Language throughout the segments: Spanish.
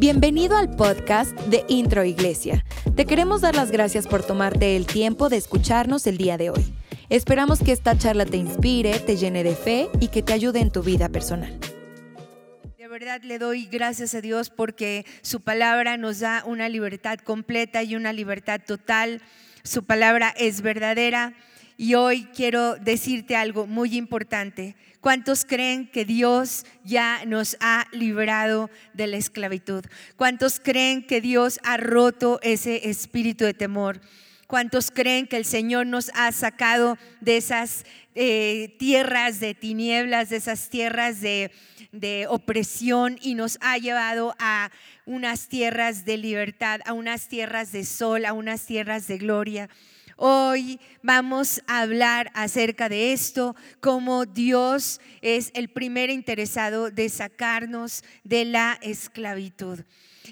Bienvenido al podcast de Intro Iglesia. Te queremos dar las gracias por tomarte el tiempo de escucharnos el día de hoy. Esperamos que esta charla te inspire, te llene de fe y que te ayude en tu vida personal. De verdad le doy gracias a Dios porque su palabra nos da una libertad completa y una libertad total. Su palabra es verdadera y hoy quiero decirte algo muy importante. ¿Cuántos creen que Dios ya nos ha librado de la esclavitud? ¿Cuántos creen que Dios ha roto ese espíritu de temor? ¿Cuántos creen que el Señor nos ha sacado de esas eh, tierras de tinieblas, de esas tierras de, de opresión y nos ha llevado a unas tierras de libertad, a unas tierras de sol, a unas tierras de gloria? Hoy vamos a hablar acerca de esto, cómo Dios es el primer interesado de sacarnos de la esclavitud.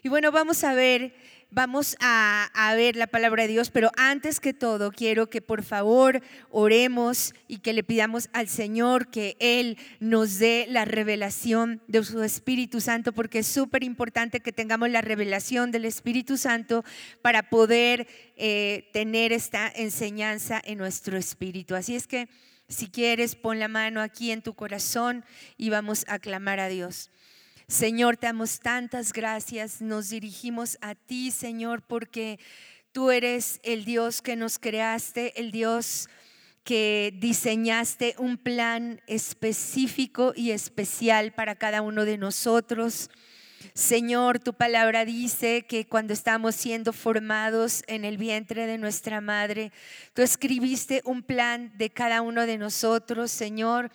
Y bueno, vamos a ver vamos a, ver la palabra de Dios, pero antes que todo quiero que por favor oremos y que le pidamos al Señor que Él nos dé la revelación de su Espíritu Santo, porque es súper importante que tengamos la revelación del Espíritu Santo para poder eh, tener esta enseñanza en nuestro espíritu. Así es que si quieres, pon la mano aquí en tu corazón y vamos a clamar a Dios. Señor, te damos tantas gracias. Nos dirigimos a ti, Señor, porque tú eres el Dios que nos creaste, el Dios que diseñaste un plan específico y especial para cada uno de nosotros. Señor, tu palabra dice que cuando estamos siendo formados en el vientre de nuestra madre, tú escribiste un plan de cada uno de nosotros, Señor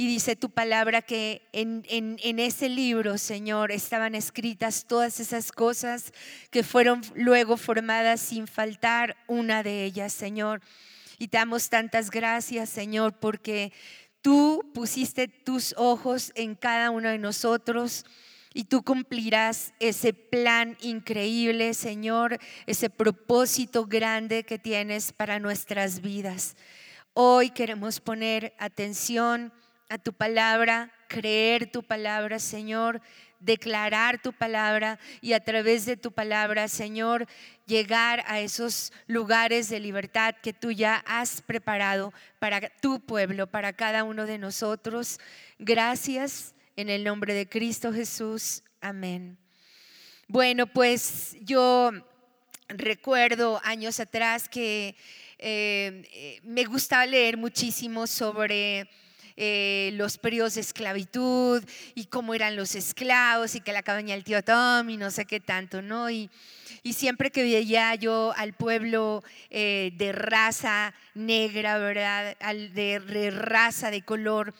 y dice tu palabra que en, en, ese libro, Señor, estaban escritas todas esas cosas que fueron luego formadas sin faltar una de ellas, Señor. Y te damos tantas gracias, Señor, porque tú pusiste tus ojos en cada uno de nosotros. Y tú cumplirás ese plan increíble, Señor, ese propósito grande que tienes para nuestras vidas. Hoy queremos poner atención a tu palabra, creer tu palabra, Señor, declarar tu palabra y a través de tu palabra, Señor, llegar a esos lugares de libertad que tú ya has preparado para tu pueblo, para cada uno de nosotros. Gracias en el nombre de Cristo Jesús. Amén. Bueno, pues yo recuerdo años atrás que eh, eh, me gustaba leer muchísimo sobre eh, los periodos de esclavitud y cómo eran los esclavos y que la cabaña del tío Tom y no sé qué tanto, ¿no? Y, y siempre que veía yo al pueblo eh, de raza negra, ¿verdad? De, raza de color,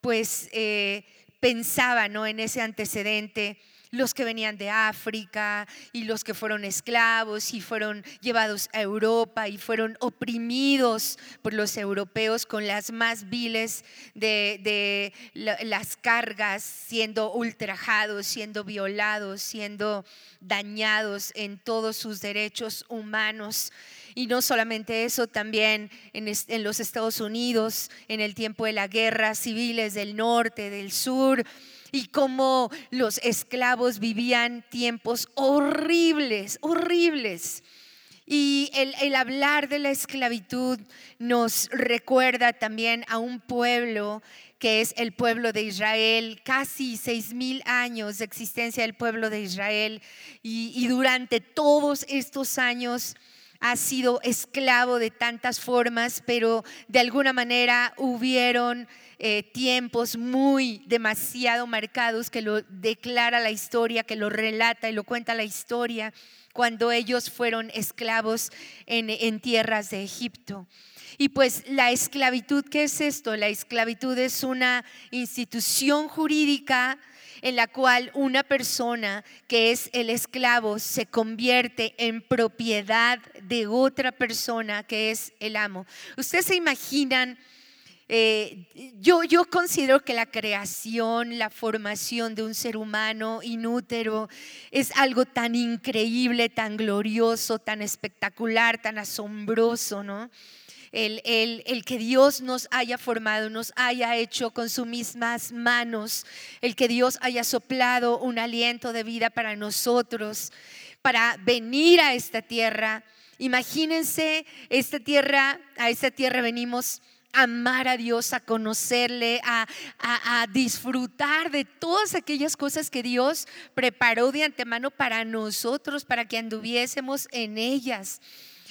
pues eh, pensaba, ¿no? En ese antecedente los que venían de África y los que fueron esclavos y fueron llevados a Europa y fueron oprimidos por los europeos con las más viles de, las cargas, siendo ultrajados, siendo violados, siendo dañados en todos sus derechos humanos. Y no solamente eso, también en, los Estados Unidos, en el tiempo de la guerra civiles del norte, del sur, y cómo los esclavos vivían tiempos horribles, horribles. Y el, hablar de la esclavitud nos recuerda también a un pueblo que es el pueblo de Israel, casi seis mil años de existencia del pueblo de Israel. Y, y durante todos estos años ha sido esclavo de tantas formas, pero de alguna manera hubieron eh, tiempos muy demasiado marcados que lo declara la historia, que lo relata y lo cuenta la historia cuando ellos fueron esclavos en, en tierras de Egipto. Y pues la esclavitud, ¿qué es esto? La esclavitud es una institución jurídica en la cual una persona que es el esclavo se convierte en propiedad de otra persona que es el amo. Ustedes se imaginan eh, yo, yo considero que la creación, la formación de un ser humano inútero es algo tan increíble, tan glorioso, tan espectacular, tan asombroso, ¿no? El, el, que Dios nos haya formado, nos haya hecho con sus mismas manos, el que Dios haya soplado un aliento de vida para nosotros, para venir a esta tierra. Imagínense esta tierra, a esta tierra venimos amar a Dios, a conocerle, a, a, disfrutar de todas aquellas cosas que Dios preparó de antemano para nosotros, para que anduviésemos en ellas.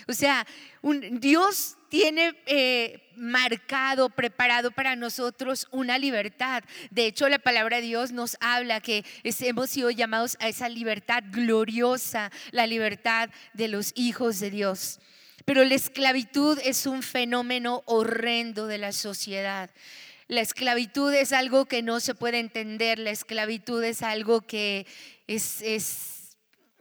O sea, un, Dios tiene eh, marcado, preparado para nosotros una libertad. De hecho, la palabra de Dios nos habla que hemos sido llamados a esa libertad gloriosa, la libertad de los hijos de Dios. Pero la esclavitud es un fenómeno horrendo de la sociedad. La esclavitud es algo que no se puede entender, la esclavitud es algo que es, es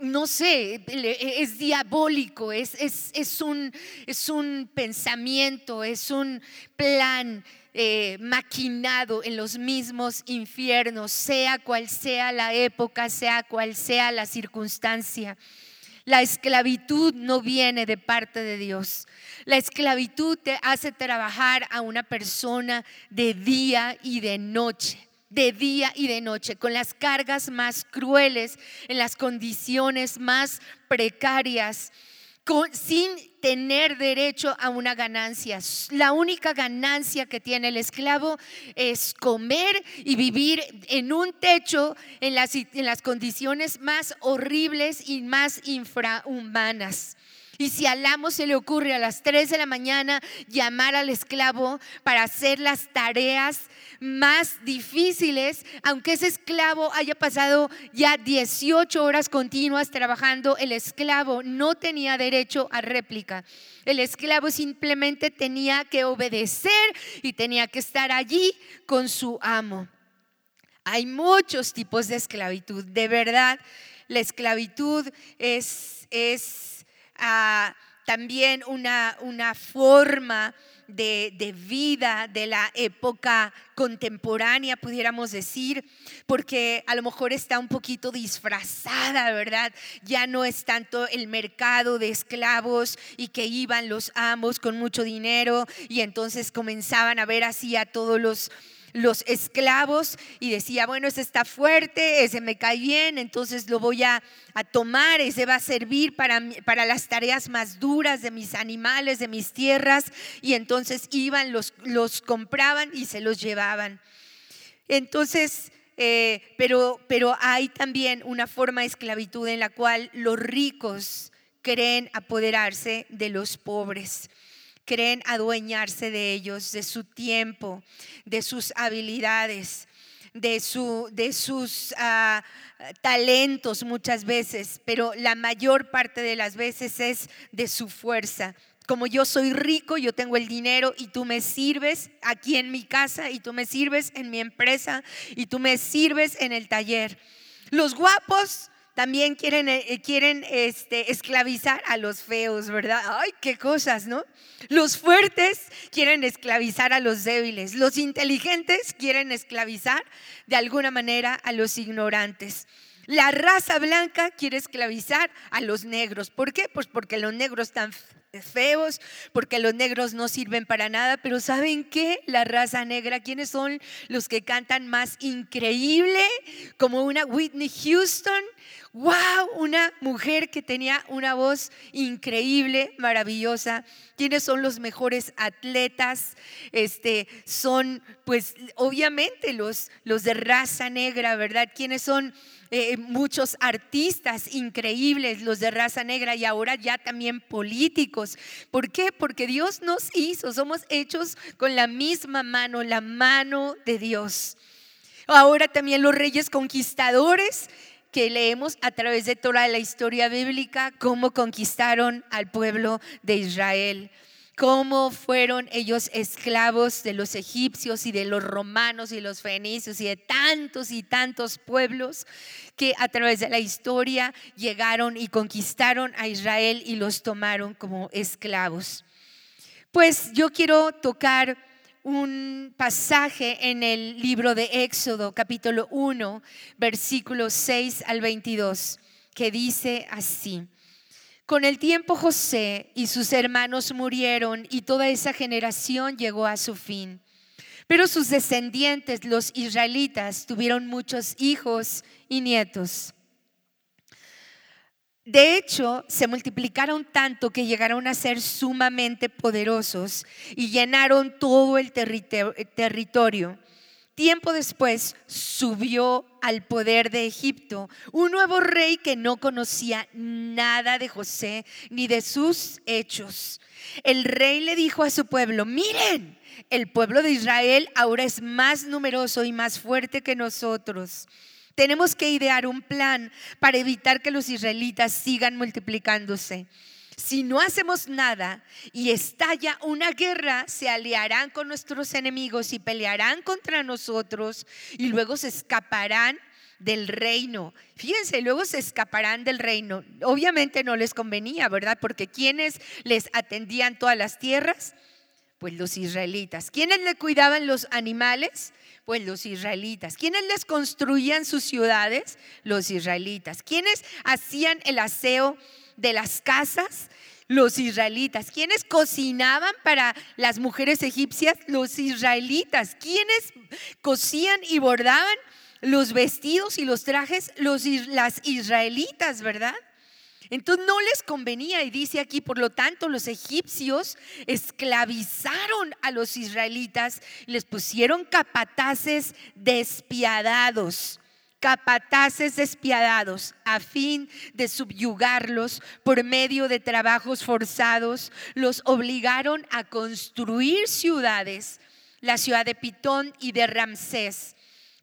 no sé, es diabólico, es, es, es, un, es un pensamiento, es un plan eh, maquinado en los mismos infiernos, sea cual sea la época, sea cual sea la circunstancia. La esclavitud no viene de parte de Dios. La esclavitud te hace trabajar a una persona de día y de noche de día y de noche, con las cargas más crueles, en las condiciones más precarias sin tener derecho a una ganancia. La única ganancia que tiene el esclavo es comer y vivir en un techo en las, en las condiciones más horribles y más infrahumanas. Y si al amo se le ocurre a las 3 de la mañana llamar al esclavo para hacer las tareas más difíciles, aunque ese esclavo haya pasado ya 18 horas continuas trabajando, el esclavo no tenía derecho a réplica. El esclavo simplemente tenía que obedecer y tenía que estar allí con su amo. Hay muchos tipos de esclavitud. De verdad, la esclavitud es, es también una, una forma de, de, vida de la época contemporánea, pudiéramos decir, porque a lo mejor está un poquito disfrazada, ¿verdad? Ya no es tanto el mercado de esclavos y que iban los amos con mucho dinero y entonces comenzaban a ver así a todos los los esclavos y decía, bueno, ese está fuerte, ese me cae bien, entonces lo voy a, tomar, ese va a servir para, para las tareas más duras de mis animales, de mis tierras, y entonces iban, los, los compraban y se los llevaban. Entonces, eh, pero, pero hay también una forma de esclavitud en la cual los ricos creen apoderarse de los pobres creen adueñarse de ellos, de su tiempo, de sus habilidades, de, su, de sus ah, talentos muchas veces, pero la mayor parte de las veces es de su fuerza. Como yo soy rico, yo tengo el dinero y tú me sirves aquí en mi casa y tú me sirves en mi empresa y tú me sirves en el taller. Los guapos también quieren, eh, quieren este, esclavizar a los feos, ¿verdad? Ay, qué cosas, ¿no? Los fuertes quieren esclavizar a los débiles. Los inteligentes quieren esclavizar de alguna manera a los ignorantes. La raza blanca quiere esclavizar a los negros. ¿Por qué? Pues porque los negros están feos, porque los negros no sirven para nada, pero ¿saben qué? La raza negra, ¿quiénes son los que cantan más increíble? Como una Whitney Houston, wow, una mujer que tenía una voz increíble, maravillosa. ¿Quiénes son los mejores atletas? Este, son, pues, obviamente los, los de raza negra, ¿verdad? ¿Quiénes son eh, muchos artistas increíbles, los de raza negra y ahora ya también políticos? ¿Por qué? Porque Dios nos hizo, somos hechos con la misma mano, la mano de Dios. Ahora también los reyes conquistadores que leemos a través de toda la historia bíblica, cómo conquistaron al pueblo de Israel cómo fueron ellos esclavos de los egipcios y de los romanos y los fenicios y de tantos y tantos pueblos que a través de la historia llegaron y conquistaron a Israel y los tomaron como esclavos. Pues yo quiero tocar un pasaje en el libro de Éxodo, capítulo 1, versículos 6 al 22, que dice así. Con el tiempo José y sus hermanos murieron y toda esa generación llegó a su fin. Pero sus descendientes, los israelitas, tuvieron muchos hijos y nietos. De hecho, se multiplicaron tanto que llegaron a ser sumamente poderosos y llenaron todo el territorio. Tiempo después subió al poder de Egipto un nuevo rey que no conocía nada de José ni de sus hechos. El rey le dijo a su pueblo, miren, el pueblo de Israel ahora es más numeroso y más fuerte que nosotros. Tenemos que idear un plan para evitar que los israelitas sigan multiplicándose. Si no hacemos nada y estalla una guerra, se aliarán con nuestros enemigos y pelearán contra nosotros y luego se escaparán del reino. Fíjense, luego se escaparán del reino. Obviamente no les convenía, ¿verdad? Porque quienes les atendían todas las tierras, pues los israelitas. ¿Quiénes le cuidaban los animales? Pues los israelitas. ¿Quiénes les construían sus ciudades? Los israelitas. ¿Quiénes hacían el aseo? de las casas, los israelitas. ¿Quiénes cocinaban para las mujeres egipcias? Los israelitas. ¿Quiénes cosían y bordaban los vestidos y los trajes? Los, las israelitas, ¿verdad? Entonces no les convenía y dice aquí, por lo tanto, los egipcios esclavizaron a los israelitas, les pusieron capataces despiadados capataces despiadados a fin de subyugarlos por medio de trabajos forzados, los obligaron a construir ciudades, la ciudad de Pitón y de Ramsés,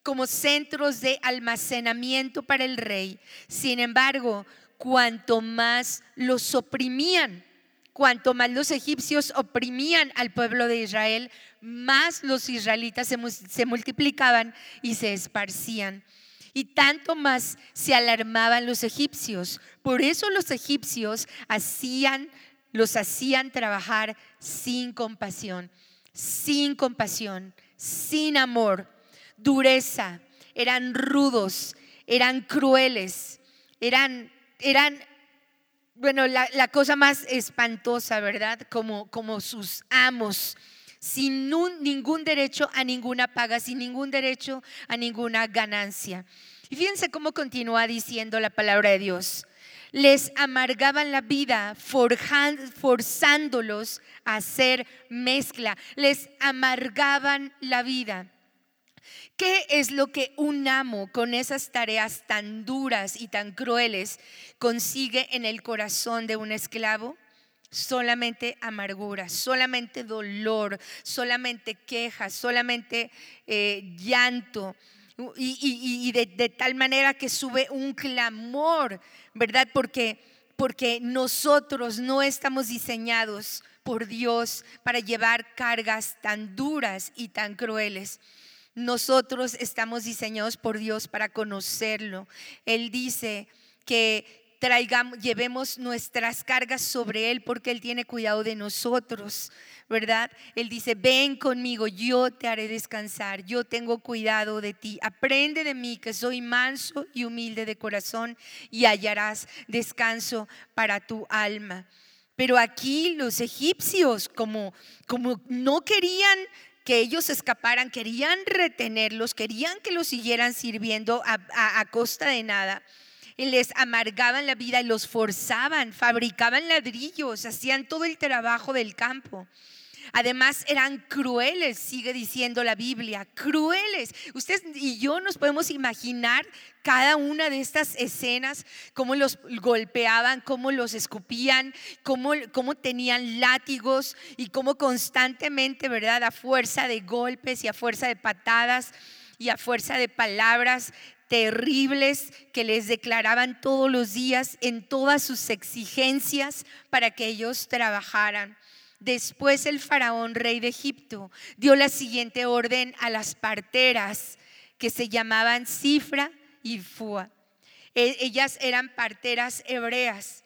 como centros de almacenamiento para el rey. Sin embargo, cuanto más los oprimían, cuanto más los egipcios oprimían al pueblo de Israel, más los israelitas se, multiplicaban y se esparcían. Y tanto más se alarmaban los egipcios. Por eso los egipcios hacían, los hacían trabajar sin compasión, sin compasión, sin amor, dureza. Eran rudos, eran crueles, eran, eran bueno, la, cosa más espantosa, ¿verdad? Como, como sus amos sin ningún derecho a ninguna paga, sin ningún derecho a ninguna ganancia. Y fíjense cómo continúa diciendo la palabra de Dios. Les amargaban la vida forzándolos a hacer mezcla. Les amargaban la vida. ¿Qué es lo que un amo con esas tareas tan duras y tan crueles consigue en el corazón de un esclavo? solamente amargura, solamente dolor, solamente quejas, solamente eh, llanto. Y, de, de, tal manera que sube un clamor, ¿verdad? Porque, porque nosotros no estamos diseñados por Dios para llevar cargas tan duras y tan crueles. Nosotros estamos diseñados por Dios para conocerlo. Él dice que traigamos, llevemos nuestras cargas sobre Él porque Él tiene cuidado de nosotros, ¿verdad? Él dice, ven conmigo, yo te haré descansar, yo tengo cuidado de ti. Aprende de mí que soy manso y humilde de corazón y hallarás descanso para tu alma. Pero aquí los egipcios, como, como no querían que ellos escaparan, querían retenerlos, querían que los siguieran sirviendo a, costa de nada les amargaban la vida y los forzaban, fabricaban ladrillos, hacían todo el trabajo del campo. Además eran crueles, sigue diciendo la Biblia, crueles. Ustedes y yo nos podemos imaginar cada una de estas escenas, cómo los golpeaban, cómo los escupían, cómo, cómo tenían látigos y cómo constantemente, ¿verdad? A fuerza de golpes y a fuerza de patadas y a fuerza de palabras terribles que les declaraban todos los días en todas sus exigencias para que ellos trabajaran. Después el faraón, rey de Egipto, dio la siguiente orden a las parteras que se llamaban Cifra y Fua. E, ellas eran parteras hebreas.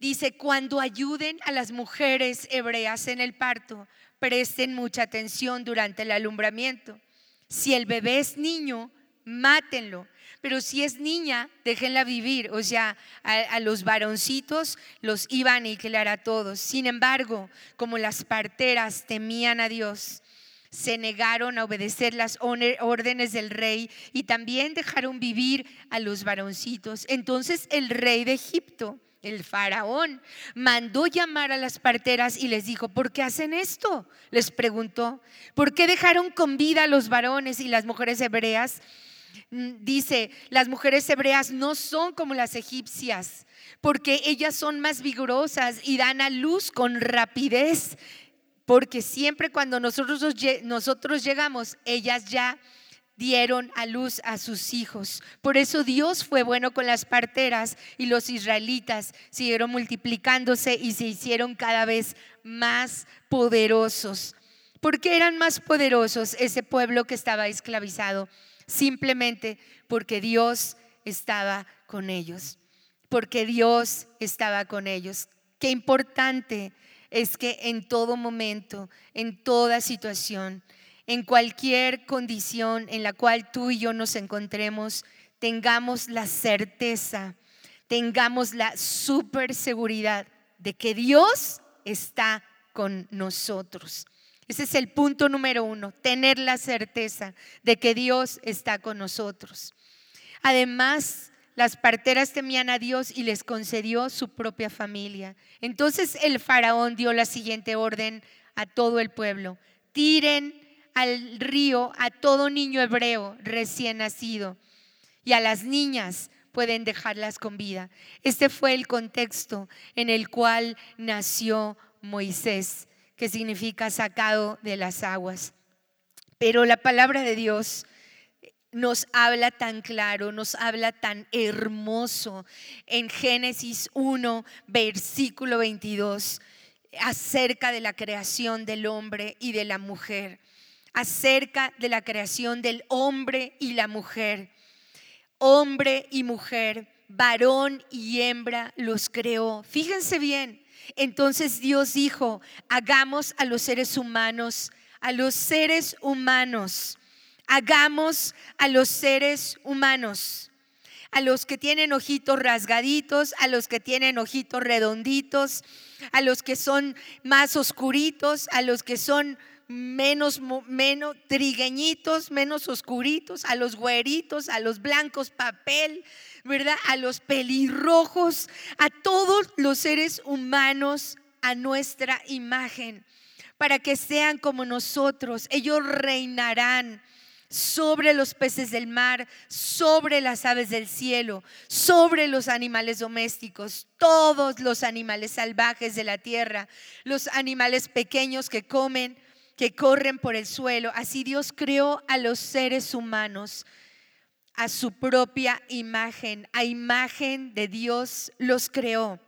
Dice, cuando ayuden a las mujeres hebreas en el parto, presten mucha atención durante el alumbramiento. Si el bebé es niño, mátenlo. Pero si es niña, déjenla vivir. O sea, a, los varoncitos los iban a aniquilar a todos. Sin embargo, como las parteras temían a Dios, se negaron a obedecer las órdenes del rey y también dejaron vivir a los varoncitos. Entonces el rey de Egipto, el faraón, mandó llamar a las parteras y les dijo, ¿por qué hacen esto? Les preguntó, ¿por qué dejaron con vida a los varones y las mujeres hebreas? Mm, dice, las mujeres hebreas no son como las egipcias, porque ellas son más vigorosas y dan a luz con rapidez porque siempre cuando nosotros, nosotros llegamos, ellas ya dieron a luz a sus hijos. Por eso Dios fue bueno con las parteras y los israelitas siguieron multiplicándose y se hicieron cada vez más poderosos. ¿Por qué eran más poderosos ese pueblo que estaba esclavizado? Simplemente porque Dios estaba con ellos. Porque Dios estaba con ellos. Qué importante es que en todo momento, en toda situación, en cualquier condición en la cual tú y yo nos encontremos, tengamos la certeza, tengamos la super seguridad de que Dios está con nosotros. Ese es el punto número uno, tener la certeza de que Dios está con nosotros. Además, las parteras temían a Dios y les concedió su propia familia. Entonces el faraón dio la siguiente orden a todo el pueblo. Tiren al río a todo niño hebreo recién nacido y a las niñas pueden dejarlas con vida. Este fue el contexto en el cual nació Moisés, que significa sacado de las aguas. Pero la palabra de Dios nos habla tan claro, nos habla tan hermoso en Génesis 1, versículo 22, acerca de la creación del hombre y de la mujer, acerca de la creación del hombre y la mujer. Hombre y mujer, varón y hembra los creó. Fíjense bien, entonces Dios dijo, hagamos a los seres humanos, a los seres humanos hagamos a los seres humanos, a los que tienen ojitos rasgaditos, a los que tienen ojitos redonditos, a los que son más oscuritos, a los que son menos, menos trigueñitos, menos oscuritos, a los güeritos, a los blancos papel, ¿verdad? A los pelirrojos, a todos los seres humanos a nuestra imagen, para que sean como nosotros. Ellos reinarán sobre los peces del mar, sobre las aves del cielo, sobre los animales domésticos, todos los animales salvajes de la tierra, los animales pequeños que comen, que corren por el suelo. Así Dios creó a los seres humanos a su propia imagen, a imagen de Dios los creó.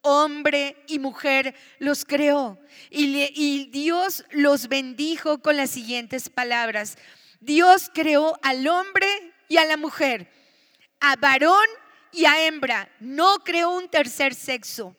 Hombre y mujer los creó. Y, y Dios los bendijo con las siguientes palabras. Dios creó al hombre y a la mujer, a varón y a hembra. No creó un tercer sexo.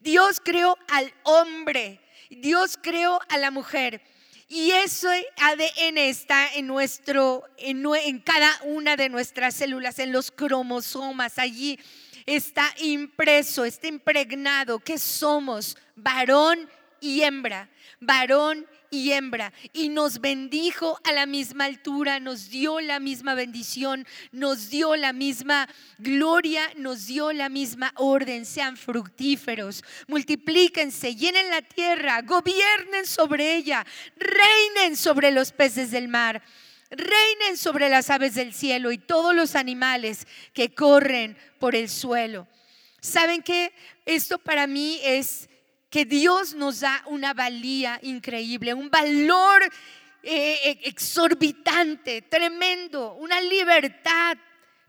Dios creó al hombre, Dios creó a la mujer. Y ese ADN está en nuestro, en, en, cada una de nuestras células, en los cromosomas. Allí está impreso, está impregnado que somos varón y hembra, varón y hembra, y nos bendijo a la misma altura, nos dio la misma bendición, nos dio la misma gloria, nos dio la misma orden. Sean fructíferos, multiplíquense, llenen la tierra, gobiernen sobre ella, reinen sobre los peces del mar reinen sobre las aves del cielo y todos los animales que corren por el suelo. ¿Saben qué? Esto para mí es que Dios nos da una valía increíble, un valor eh, eh, exorbitante, tremendo, una libertad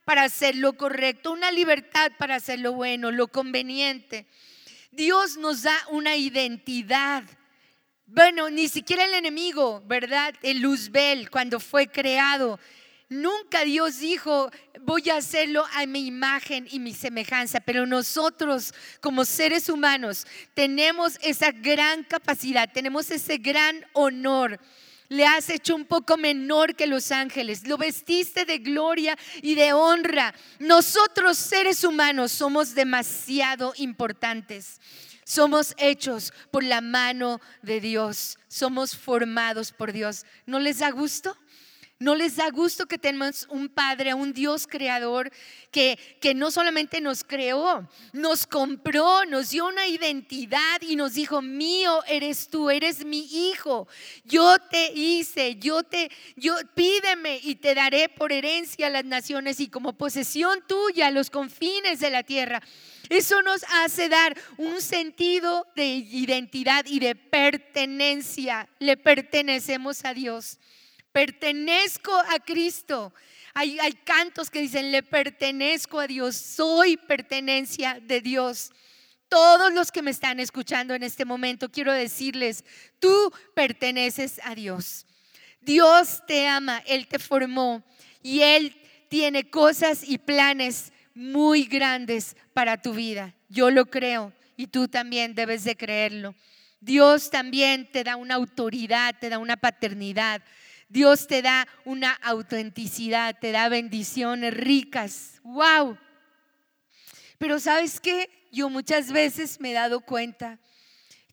para hacer lo correcto, una libertad para hacer lo bueno, lo conveniente. Dios nos da una identidad. Bueno, ni siquiera el enemigo, ¿verdad? El Luzbel, cuando fue creado, Nunca Dios dijo, voy a hacerlo a mi imagen y mi semejanza, pero nosotros como seres humanos tenemos esa gran capacidad, tenemos ese gran honor le has hecho un poco menor que los ángeles, lo vestiste de gloria y de honra. Nosotros seres humanos somos demasiado importantes. Somos hechos por la mano de Dios, somos formados por Dios. ¿No les da gusto? ¿No les da gusto que tenemos un Padre, un Dios creador que, que no solamente nos creó, nos compró, nos dio una identidad y nos dijo, mío eres tú, eres mi hijo. Yo te hice, yo te, yo pídeme y te daré por herencia a las naciones y como posesión tuya los confines de la tierra. Eso nos hace dar un sentido de identidad y de pertenencia. Le pertenecemos a Dios pertenezco a Cristo. Hay, hay, cantos que dicen, le pertenezco a Dios, soy pertenencia de Dios. Todos los que me están escuchando en este momento, quiero decirles, tú perteneces a Dios. Dios te ama, Él te formó y Él tiene cosas y planes muy grandes para tu vida. Yo lo creo y tú también debes de creerlo. Dios también te da una autoridad, te da una paternidad, Dios te da una autenticidad, te da bendiciones ricas. ¡Wow! Pero sabes qué? Yo muchas veces me he dado cuenta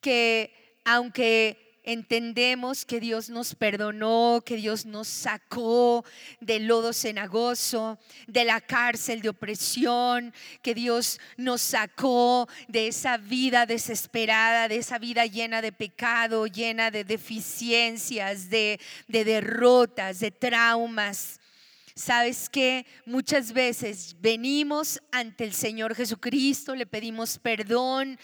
que aunque entendemos que Dios nos perdonó, que Dios nos sacó del lodo cenagoso, de la cárcel de opresión, que Dios nos sacó de esa vida desesperada, de esa vida llena de pecado, llena de deficiencias, de, de derrotas, de traumas. Sabes que muchas veces venimos ante el Señor Jesucristo, le pedimos perdón,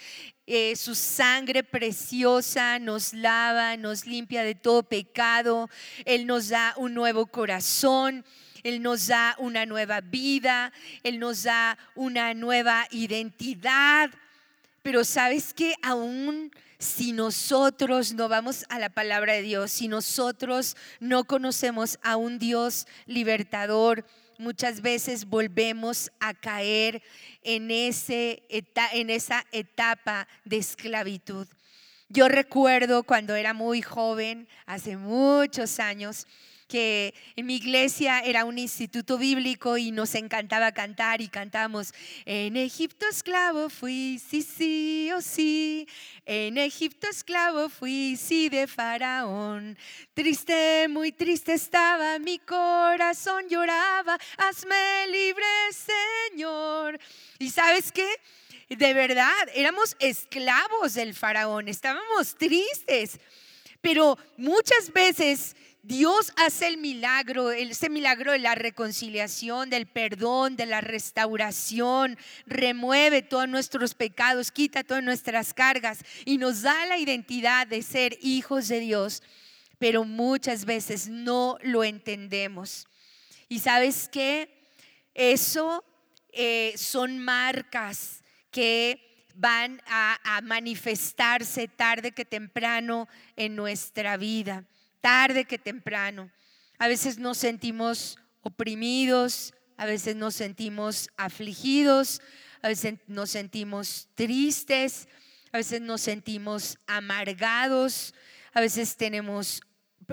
eh, su sangre preciosa nos lava, nos limpia de todo pecado, Él nos da un nuevo corazón. Él nos da una nueva vida, Él nos da una nueva identidad. Pero sabes que aún si nosotros no vamos a la palabra de Dios, si nosotros no conocemos a un Dios libertador, muchas veces volvemos a caer en, ese, en esa etapa de esclavitud. Yo recuerdo cuando era muy joven, hace muchos años, que en mi iglesia era un instituto bíblico y nos encantaba cantar y cantamos, en Egipto esclavo fui, sí, sí o oh, sí, en Egipto esclavo fui, sí, de faraón. Triste, muy triste estaba, mi corazón lloraba, hazme libre, Señor. ¿Y sabes qué? De verdad, éramos esclavos del faraón, estábamos tristes, pero muchas veces Dios hace el milagro, ese milagro de la reconciliación, del perdón, de la restauración, remueve todos nuestros pecados, quita todas nuestras cargas y nos da la identidad de ser hijos de Dios, pero muchas veces no lo entendemos. Y sabes qué? Eso eh, son marcas que van a manifestarse tarde que temprano en nuestra vida tarde que temprano. A veces nos sentimos oprimidos, a veces nos sentimos afligidos, a veces nos sentimos tristes, a veces nos sentimos amargados, a veces tenemos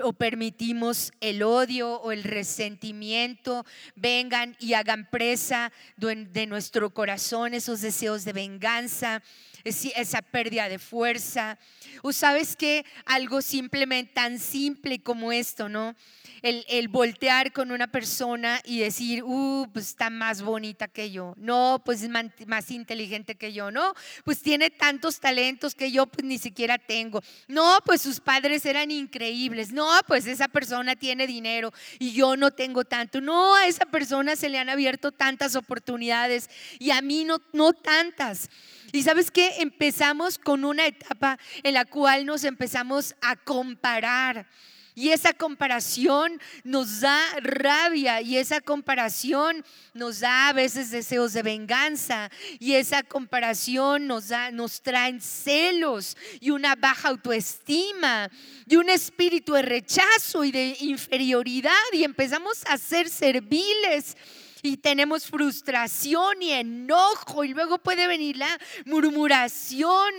o permitimos el odio o el resentimiento vengan y hagan presa de nuestro corazón esos deseos de venganza, esa pérdida de fuerza. O sabes que algo simplemente tan simple como esto, ¿no? el, voltear con una persona y decir, uh, pues está más bonita que yo, no, pues es más, inteligente que yo, no, pues tiene tantos talentos que yo pues ni siquiera tengo, no, pues sus padres eran increíbles, no, pues esa persona tiene dinero y yo no tengo tanto, no, a esa persona se le han abierto tantas oportunidades y a mí no, no tantas. Y sabes que empezamos con una etapa en la cual nos empezamos a comparar. Y esa comparación nos da rabia y esa comparación nos da a veces deseos de venganza y esa comparación nos da nos traen celos y una baja autoestima y un espíritu de rechazo y de inferioridad y empezamos a ser serviles y tenemos frustración y enojo y luego puede venir la murmuración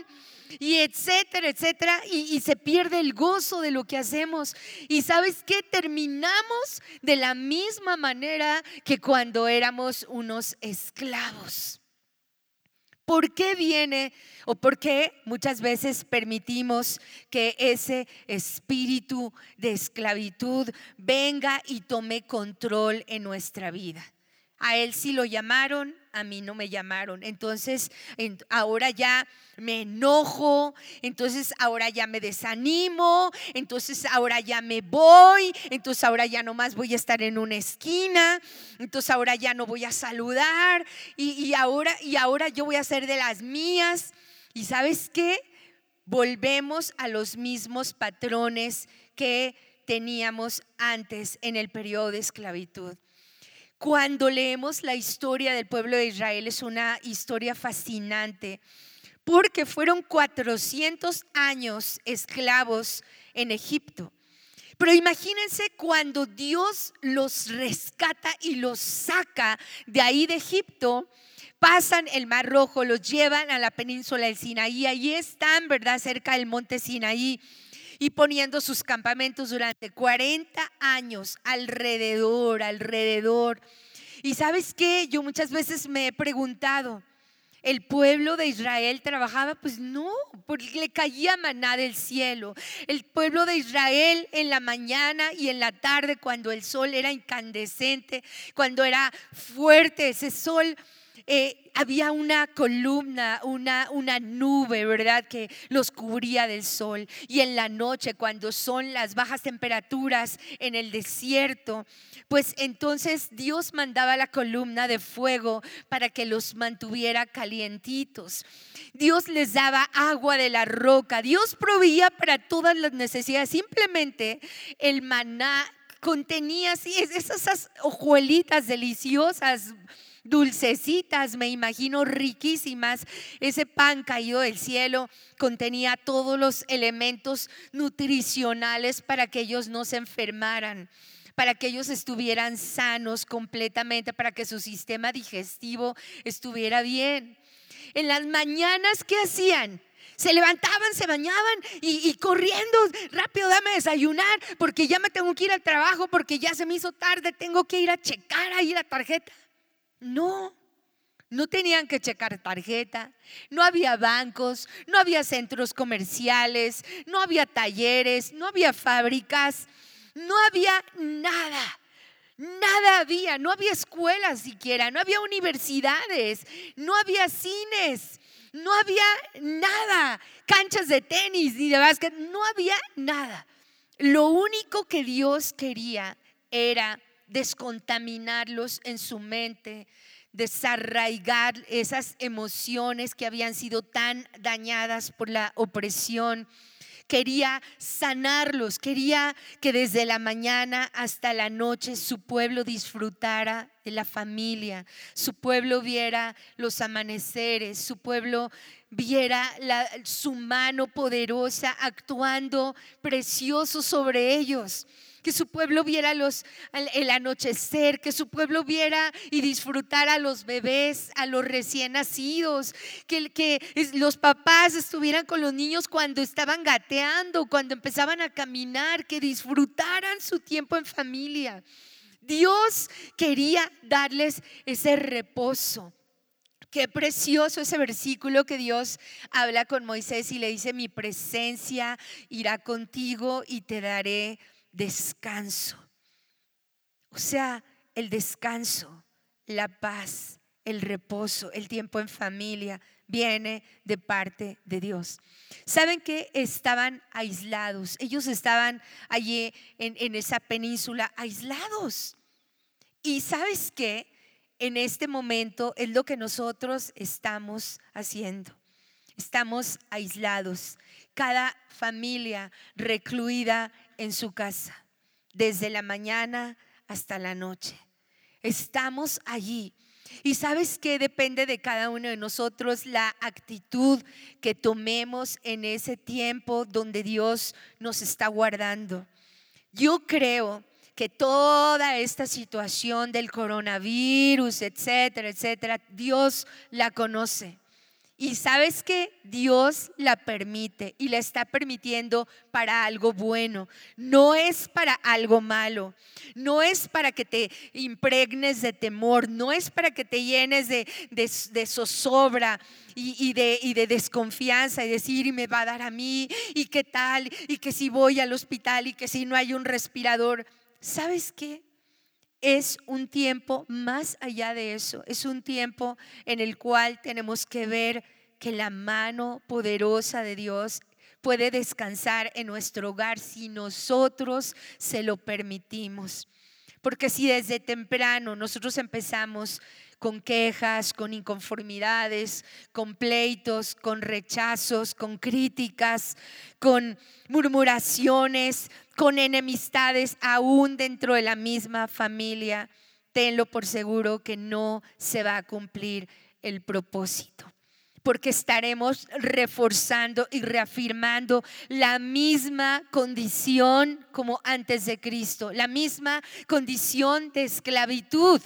y etcétera, etcétera, y, se pierde el gozo de lo que hacemos. Y sabes qué, terminamos de la misma manera que cuando éramos unos esclavos. ¿Por qué viene o por qué muchas veces permitimos que ese espíritu de esclavitud venga y tome control en nuestra vida? A él sí lo llamaron, a mí no me llamaron. Entonces, ahora ya me enojo, entonces ahora ya me desanimo, entonces ahora ya me voy, entonces ahora ya nomás voy a estar en una esquina, entonces ahora ya no voy a saludar y, ahora, y ahora yo voy a ser de las mías. ¿Y sabes qué? Volvemos a los mismos patrones que teníamos antes en el periodo de esclavitud. Cuando leemos la historia del pueblo de Israel es una historia fascinante porque fueron 400 años esclavos en Egipto. Pero imagínense cuando Dios los rescata y los saca de ahí de Egipto, pasan el Mar Rojo, los llevan a la península del Sinaí, ahí están, ¿verdad?, cerca del monte Sinaí y poniendo sus campamentos durante 40 años alrededor, alrededor. Y sabes qué, yo muchas veces me he preguntado, ¿el pueblo de Israel trabajaba? Pues no, porque le caía maná del cielo. El pueblo de Israel en la mañana y en la tarde, cuando el sol era incandescente, cuando era fuerte ese sol, eh, había una columna, una, una nube, ¿verdad? Que los cubría del sol. Y en la noche, cuando son las bajas temperaturas en el desierto, pues entonces Dios mandaba la columna de fuego para que los mantuviera calientitos. Dios les daba agua de la roca. Dios proveía para todas las necesidades. Simplemente el maná contenía así esas hojuelitas deliciosas dulcecitas, me imagino riquísimas. Ese pan caído del cielo contenía todos los elementos nutricionales para que ellos no se enfermaran para que ellos estuvieran sanos completamente, para que su sistema digestivo estuviera bien. En las mañanas, ¿qué hacían? se levantaban, se bañaban y, corriendo, rápido, dame desayunar, porque ya me tengo que ir al trabajo, porque ya se me hizo tarde, tengo que ir a checar ahí la tarjeta. No, no tenían que checar tarjeta, no había bancos, no había centros comerciales, no había talleres, no había fábricas, no había nada. Nada había, no había escuelas siquiera, no había universidades, no había cines, no había nada, canchas de tenis ni de básquet, no había nada. Lo único que Dios quería era descontaminarlos en su mente, desarraigar esas emociones que habían sido tan dañadas por la opresión. Quería sanarlos, quería que desde la mañana hasta la noche su pueblo disfrutara de la familia, su pueblo viera los amaneceres, su pueblo viera su mano poderosa actuando precioso sobre ellos que su pueblo viera los, el anochecer, que su pueblo viera y disfrutara a los bebés, a los recién nacidos, que, que los papás estuvieran con los niños cuando estaban gateando, cuando empezaban a caminar, que disfrutaran su tiempo en familia. Dios quería darles ese reposo. Qué precioso ese versículo que Dios habla con Moisés y le dice, mi presencia irá contigo y te daré descanso. O sea, el descanso, la paz, el reposo, el tiempo en familia viene de parte de Dios. ¿Saben que estaban aislados? Ellos estaban allí en, en esa península aislados. Y sabes qué? En este momento es lo que nosotros estamos haciendo. Estamos aislados. Cada familia recluida en su casa, desde la mañana hasta la noche. Estamos allí. Y sabes que depende de cada uno de nosotros la actitud que tomemos en ese tiempo donde Dios nos está guardando. Yo creo que toda esta situación del coronavirus, etcétera, etcétera, Dios la conoce. Y sabes que Dios la permite y la está permitiendo para algo bueno. No es para algo malo. No es para que te impregnes de temor. No es para que te llenes de, de, zozobra y, de, y de desconfianza y decir, y me va a dar a mí, y qué tal, y que si voy al hospital y que si no hay un respirador. ¿Sabes qué? Es un tiempo más allá de eso, es un tiempo en el cual tenemos que ver que la mano poderosa de Dios puede descansar en nuestro hogar si nosotros se lo permitimos. Porque si desde temprano nosotros empezamos con quejas, con inconformidades, con pleitos, con rechazos, con críticas, con murmuraciones, con enemistades aún dentro de la misma familia, tenlo por seguro que no se va a cumplir el propósito porque estaremos reforzando y reafirmando la misma condición como antes de Cristo, la misma condición de esclavitud.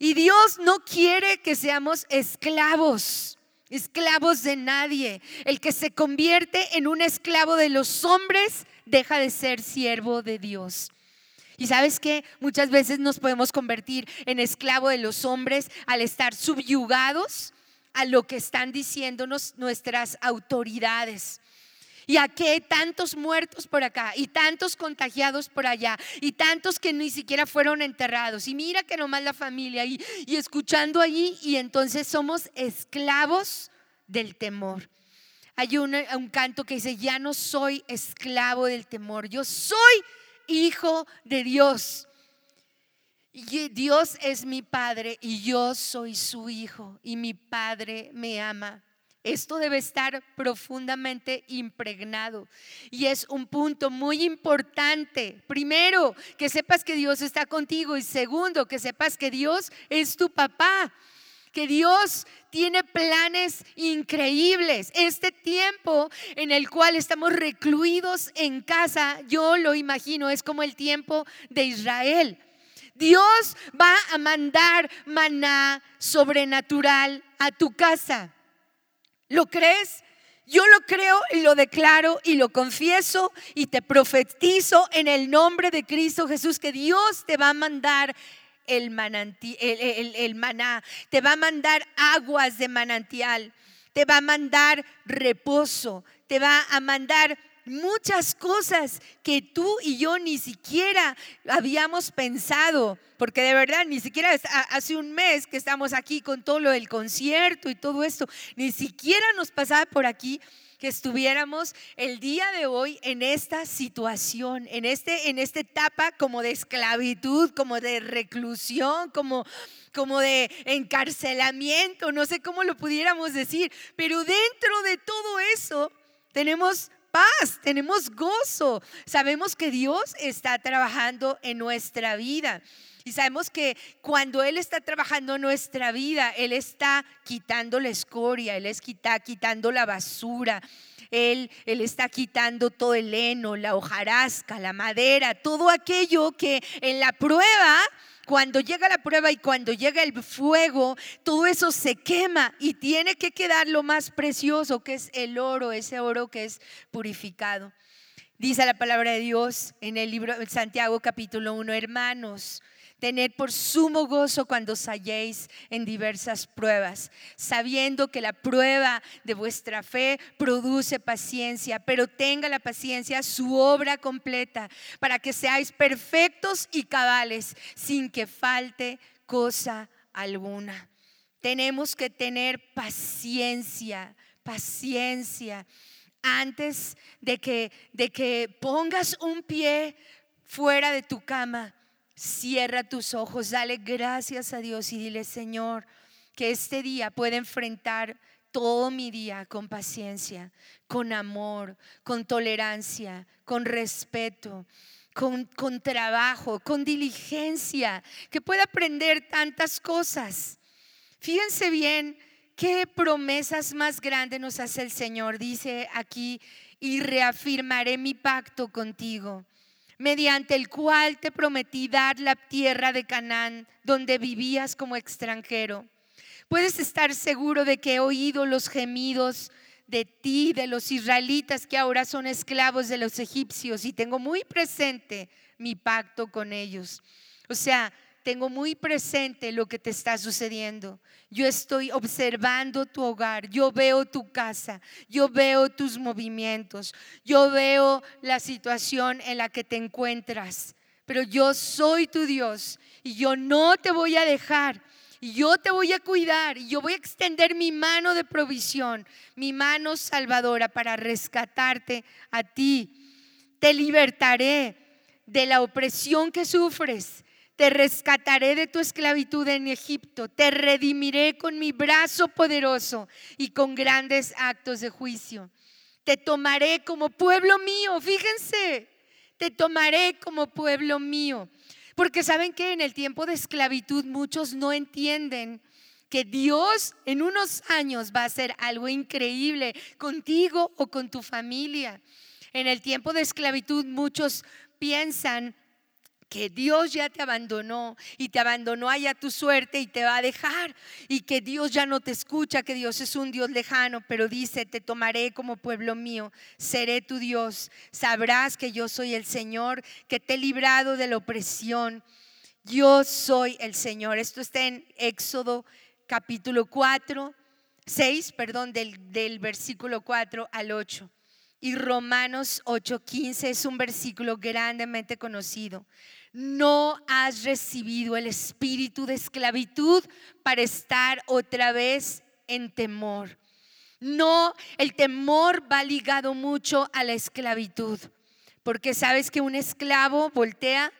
Y Dios no quiere que seamos esclavos esclavos de nadie. El que se convierte en un esclavo de los hombres deja de ser siervo de Dios. Y sabes que muchas veces nos podemos convertir en esclavo de los hombres al estar subyugados a lo que están diciéndonos nuestras autoridades. Y aquí hay tantos muertos por acá y tantos contagiados por allá y tantos que ni siquiera fueron enterrados. Y mira que nomás la familia y, escuchando allí y entonces somos esclavos del temor. Hay un, un canto que dice, ya no soy esclavo del temor, yo soy hijo de Dios. Y Dios es mi Padre y yo soy su hijo y mi Padre me ama. Esto debe estar profundamente impregnado y es un punto muy importante. Primero, que sepas que Dios está contigo y segundo, que sepas que Dios es tu papá, que Dios tiene planes increíbles. Este tiempo en el cual estamos recluidos en casa, yo lo imagino, es como el tiempo de Israel. Dios va a mandar maná sobrenatural a tu casa. ¿Lo crees? Yo lo creo y lo declaro y lo confieso y te profetizo en el nombre de Cristo Jesús que Dios te va a mandar el, el, maná, te va a mandar aguas de manantial, te va a mandar reposo, te va a mandar muchas cosas que tú y yo ni siquiera habíamos pensado, porque de verdad ni siquiera hace un mes que estamos aquí con todo lo del concierto y todo esto, ni siquiera nos pasaba por aquí que estuviéramos el día de hoy en esta situación, en, este, en esta etapa como de esclavitud, como de reclusión, como, como de encarcelamiento, no sé cómo lo pudiéramos decir, pero dentro de todo eso tenemos paz, tenemos gozo. Sabemos que Dios está trabajando en nuestra vida. Y sabemos que cuando Él está trabajando en nuestra vida, Él está quitando la escoria, Él está quitando la basura, él, él, está quitando todo el heno, la hojarasca, la madera, todo aquello que en la prueba cuando llega la prueba y cuando llega el fuego, todo eso se quema y tiene que quedar lo más precioso, que es el oro, ese oro que es purificado. Dice la palabra de Dios en el libro Santiago capítulo 1, hermanos, Tened por sumo gozo cuando os halléis en diversas pruebas, sabiendo que la prueba de vuestra fe produce paciencia, pero tenga la paciencia su obra completa, para que seáis perfectos y cabales, sin que falte cosa alguna. Tenemos que tener paciencia, paciencia antes de que, de que pongas un pie fuera de tu cama Cierra tus ojos, dale gracias a Dios y dile, Señor, que este día pueda enfrentar todo mi día con paciencia, con amor, con tolerancia, con respeto, con, con, trabajo, con diligencia, que pueda aprender tantas cosas. Fíjense bien qué promesas más grandes nos hace el Señor. Dice aquí, y reafirmaré mi pacto contigo mediante el cual te prometí dar la tierra de Canaán, donde vivías como extranjero. Puedes estar seguro de que he oído los gemidos de ti, de los israelitas que ahora son esclavos de los egipcios y tengo muy presente mi pacto con ellos. O sea, tengo muy presente lo que te está sucediendo. Yo estoy observando tu hogar, yo veo tu casa, yo veo tus movimientos, yo veo la situación en la que te encuentras. Pero yo soy tu Dios y yo no te voy a dejar. Yo te voy a cuidar yo voy a extender mi mano de provisión, mi mano salvadora para rescatarte a ti. Te libertaré de la opresión que sufres te rescataré de tu esclavitud en Egipto, te redimiré con mi brazo poderoso y con grandes actos de juicio. Te tomaré como pueblo mío, fíjense, te tomaré como pueblo mío. Porque saben que en el tiempo de esclavitud muchos no entienden que Dios en unos años va a hacer algo increíble contigo o con tu familia. En el tiempo de esclavitud muchos piensan que Dios ya te abandonó y te abandonó allá tu suerte y te va a dejar y que Dios ya no te escucha, que Dios es un Dios lejano, pero dice, te tomaré como pueblo mío, seré tu Dios, sabrás que yo soy el Señor, que te he librado de la opresión. Yo soy el Señor. Esto está en Éxodo capítulo 4, 6, perdón, del, del versículo 4 al 8. Y Romanos 8:15 es un versículo grandemente conocido no has recibido el espíritu de esclavitud para estar otra vez en temor. No, el temor va ligado mucho a la esclavitud, porque sabes que un esclavo voltea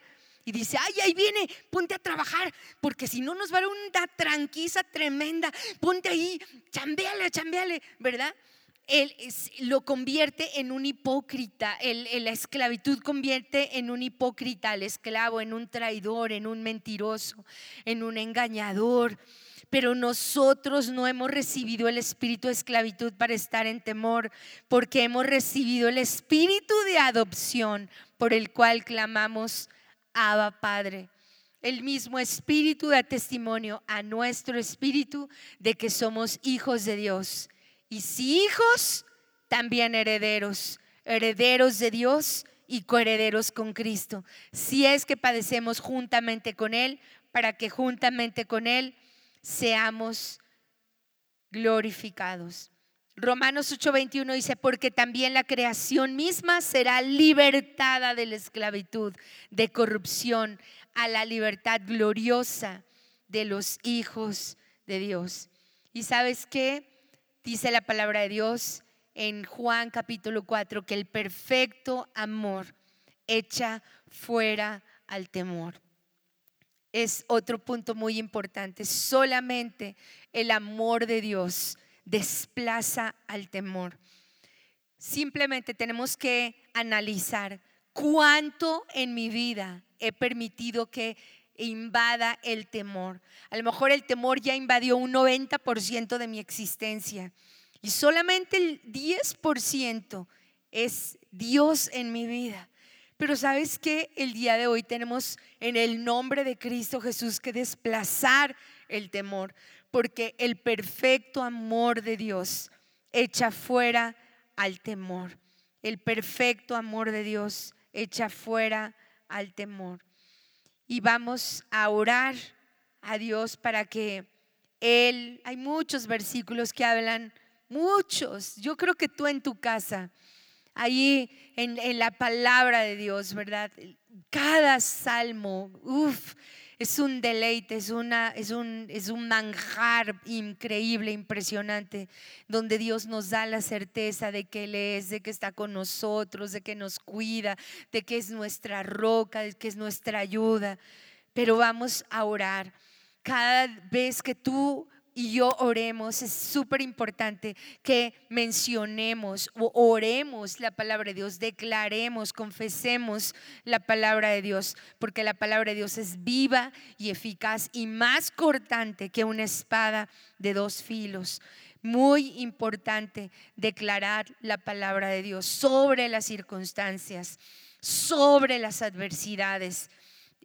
y dice, ay, ahí viene, ponte a trabajar, porque si no nos va a dar una tranquiza tremenda, ponte ahí, chambeale, chambeale, ¿verdad? Él lo convierte en un hipócrita, la esclavitud convierte en un hipócrita al esclavo, en un traidor, en un mentiroso, en un engañador. Pero nosotros no hemos recibido el espíritu de esclavitud para estar en temor, porque hemos recibido el espíritu de adopción por el cual clamamos, Abba Padre. El mismo espíritu da testimonio a nuestro espíritu de que somos hijos de Dios y si hijos, también herederos, herederos de Dios y coherederos con Cristo. Si es que padecemos juntamente con Él, para que juntamente con Él seamos glorificados. Romanos 8:21 dice, porque también la creación misma será libertada de la esclavitud, de corrupción, a la libertad gloriosa de los hijos de Dios. ¿Y sabes qué? Dice la palabra de Dios en Juan capítulo 4 que el perfecto amor echa fuera al temor. Es otro punto muy importante. Solamente el amor de Dios desplaza al temor. Simplemente tenemos que analizar cuánto en mi vida he permitido que invada el temor. A lo mejor el temor ya invadió un 90% de mi existencia y solamente el 10% es Dios en mi vida. Pero sabes que el día de hoy tenemos en el nombre de Cristo Jesús que desplazar el temor, porque el perfecto amor de Dios echa fuera al temor. El perfecto amor de Dios echa fuera al temor y vamos a orar a Dios para que Él, hay muchos versículos que hablan, muchos, yo creo que tú en tu casa, ahí en, en la palabra de Dios, ¿verdad? Cada salmo, uff, es un deleite, es, una, es, un, es un manjar increíble, impresionante, donde Dios nos da la certeza de que Él es, de que está con nosotros, de que nos cuida, de que es nuestra roca, de que es nuestra ayuda. Pero vamos a orar. Cada vez que tú y yo oremos, es súper importante que mencionemos o oremos la palabra de Dios, declaremos, confesemos la palabra de Dios, porque la palabra de Dios es viva y eficaz y más cortante que una espada de dos filos. Muy importante declarar la palabra de Dios sobre las circunstancias, sobre las adversidades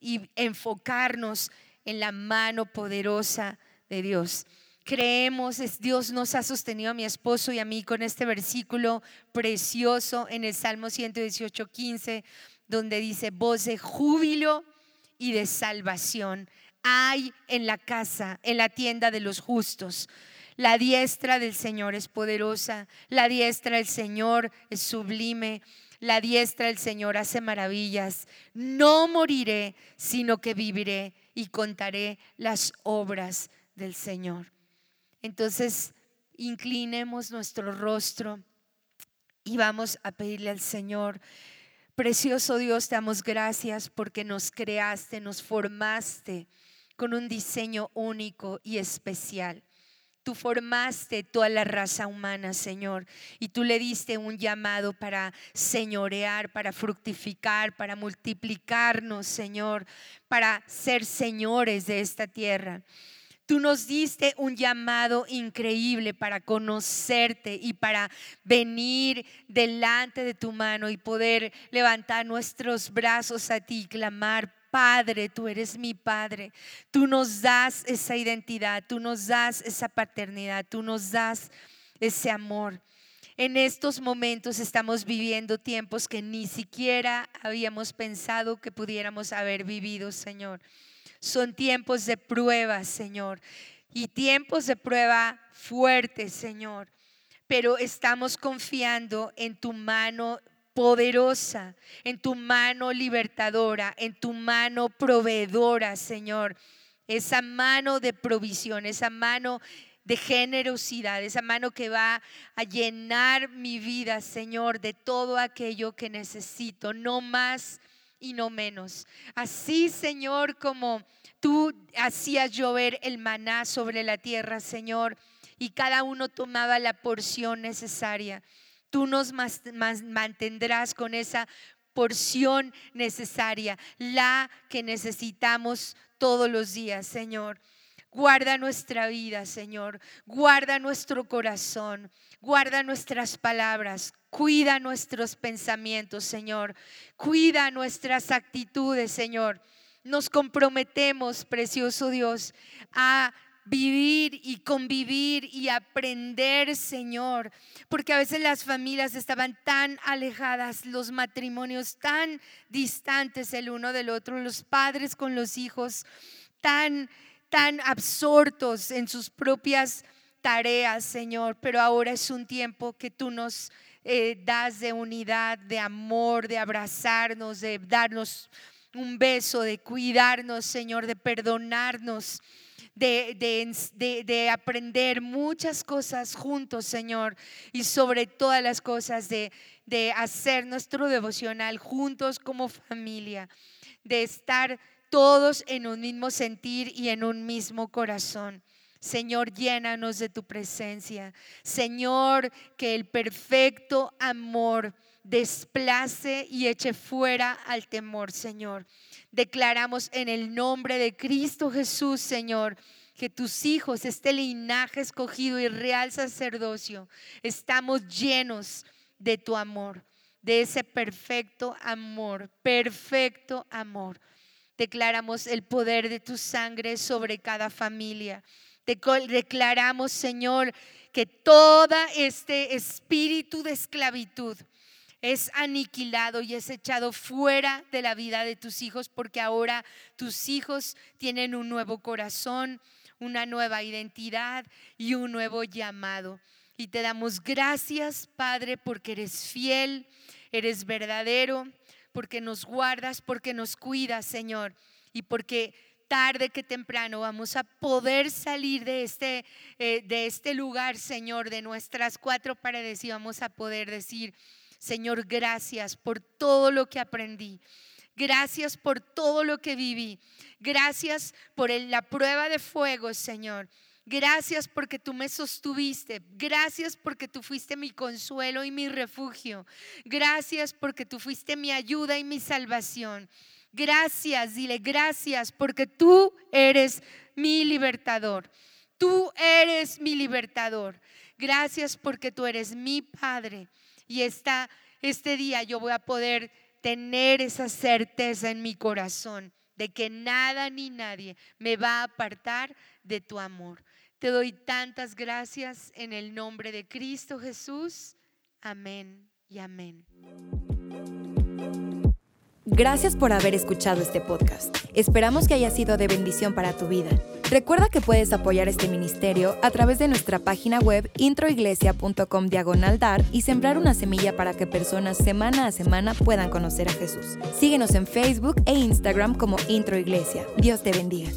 y enfocarnos en la mano poderosa de Dios. creemos, es, Dios nos ha sostenido a mi esposo y a mí con este versículo precioso en el Salmo 118, 15, donde dice, voz de júbilo y de salvación hay en la casa, en la tienda de los justos. La diestra del Señor es poderosa, la diestra del Señor es sublime, la diestra del Señor hace maravillas. No moriré, sino que viviré y contaré las obras del Señor. Entonces, inclinemos nuestro rostro y vamos a pedirle al Señor, precioso Dios, te damos gracias porque nos creaste, nos formaste con un diseño único y especial. Tú formaste toda la raza humana, Señor, y tú le diste un llamado para señorear, para fructificar, para multiplicarnos, Señor, para ser señores de esta tierra. Tú nos diste un llamado increíble para conocerte y para venir delante de tu mano y poder levantar nuestros brazos a ti y clamar, Padre, tú eres mi Padre. Tú nos das esa identidad, tú nos das esa paternidad, tú nos das ese amor. En estos momentos estamos viviendo tiempos que ni siquiera habíamos pensado que pudiéramos haber vivido, Señor. Son tiempos de prueba, Señor, y tiempos de prueba fuertes, Señor. Pero estamos confiando en tu mano poderosa, en tu mano libertadora, en tu mano proveedora, Señor. Esa mano de provisión, esa mano de generosidad, esa mano que va a llenar mi vida, Señor, de todo aquello que necesito, no más y no menos. Así, Señor, como tú hacías llover el maná sobre la tierra, Señor, y cada uno tomaba la porción necesaria tú nos mantendrás con esa porción necesaria, la que necesitamos todos los días, Señor. Guarda nuestra vida, Señor. Guarda nuestro corazón. Guarda nuestras palabras. Cuida nuestros pensamientos, Señor. Cuida nuestras actitudes, Señor. Nos comprometemos, precioso Dios, a vivir y convivir y aprender, Señor, porque a veces las familias estaban tan alejadas, los matrimonios tan distantes el uno del otro, los padres con los hijos tan tan absortos en sus propias tareas, Señor, pero ahora es un tiempo que tú nos eh, das de unidad, de amor, de abrazarnos, de darnos un beso, de cuidarnos, Señor, de perdonarnos de, aprender muchas cosas juntos, Señor, y sobre todas las cosas de, de hacer nuestro devocional juntos como familia, de estar todos en un mismo sentir y en un mismo corazón. Señor, llénanos de tu presencia. Señor, que el perfecto amor desplace y eche fuera al temor, Señor. Declaramos en el nombre de Cristo Jesús, Señor, que tus hijos, este linaje escogido y real sacerdocio, estamos llenos de tu amor, de ese perfecto amor, perfecto amor. Declaramos el poder de tu sangre sobre cada familia. Declaramos, Señor, que todo este espíritu de esclavitud, es aniquilado y es echado fuera de la vida de tus hijos porque ahora tus hijos tienen un nuevo corazón, una nueva identidad y un nuevo llamado. Y te damos gracias, Padre, porque eres fiel, eres verdadero, porque nos guardas, porque nos cuidas, Señor, y porque tarde que temprano vamos a poder salir de este, eh, de este lugar, Señor, de nuestras cuatro paredes y vamos a poder decir, Señor, gracias por todo lo que aprendí. Gracias por todo lo que viví. Gracias por la prueba de fuego, Señor. Gracias porque tú me sostuviste. Gracias porque tú fuiste mi consuelo y mi refugio. Gracias porque tú fuiste mi ayuda y mi salvación. Gracias, dile gracias porque tú eres mi libertador. Tú eres mi libertador. Gracias porque tú eres mi Padre. Y esta, este día yo voy a poder tener esa certeza en mi corazón de que nada ni nadie me va a apartar de tu amor. Te doy tantas gracias en el nombre de Cristo Jesús. Amén y amén. Gracias por haber escuchado este podcast. Esperamos que haya sido de bendición para tu vida. Recuerda que puedes apoyar este ministerio a través de nuestra página web introiglesia.com diagonal dar y sembrar una semilla para que personas semana a semana puedan conocer a Jesús. Síguenos en Facebook e Instagram como Introiglesia. Dios te bendiga.